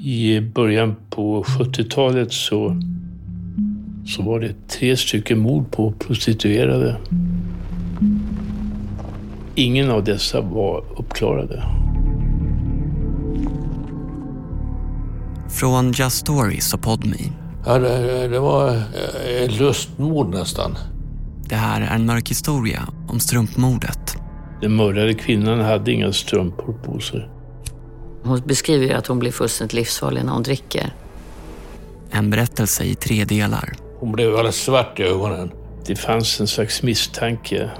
I början på 70-talet så, så var det tre stycken mord på prostituerade. Ingen av dessa var uppklarade. Från Just Stories och Podme. Ja, det, det var ett lustmord nästan. Det här är en mörk historia om strumpmordet. Den mördade kvinnan hade inga strumpor på sig. Hon beskriver ju att hon blir fullständigt livsfarlig när hon dricker. En berättelse i tre delar. Hon blev alldeles svart i ögonen. Det fanns en slags misstanke.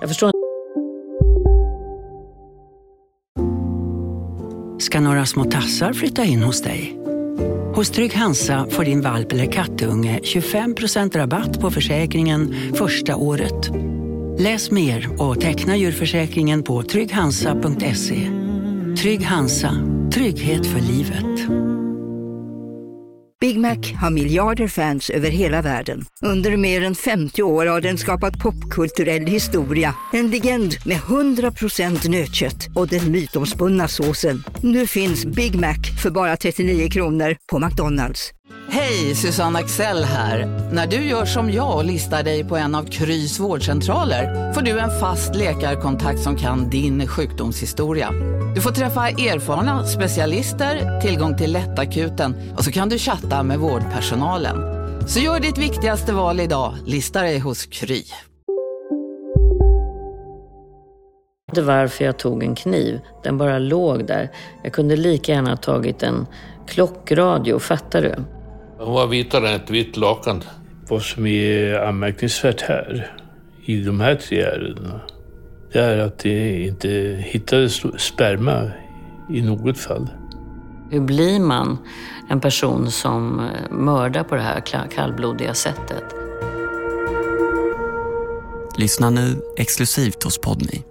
Jag förstår Ska några små tassar flytta in hos dig? Hos Trygg Hansa får din valp eller kattunge 25% rabatt på försäkringen första året. Läs mer och teckna djurförsäkringen på trygghansa.se. Trygg Hansa, trygghet för livet. Big Mac har miljarder fans över hela världen. Under mer än 50 år har den skapat popkulturell historia. En legend med 100% nötkött och den mytomspunna såsen. Nu finns Big Mac för bara 39 kronor på McDonalds. Hej, Susanne Axel här. När du gör som jag och listar dig på en av Krys vårdcentraler får du en fast läkarkontakt som kan din sjukdomshistoria. Du får träffa erfarna specialister, tillgång till lättakuten och så kan du chatta med vårdpersonalen. Så gör ditt viktigaste val idag, lista dig hos Kry. inte varför jag tog en kniv. Den bara låg där. Jag kunde lika gärna ha tagit en klockradio, fattar du? Hon var vitare än ett vitt lakan. Vad som är anmärkningsvärt här, i de här tre ärendena, det är att det inte hittades sperma i något fall. Hur blir man en person som eh, mördar på det här kallblodiga sättet? Lyssna nu exklusivt hos Podmi.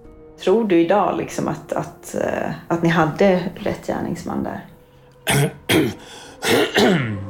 Tror du idag liksom att, att, eh, att ni hade rätt gärningsman där?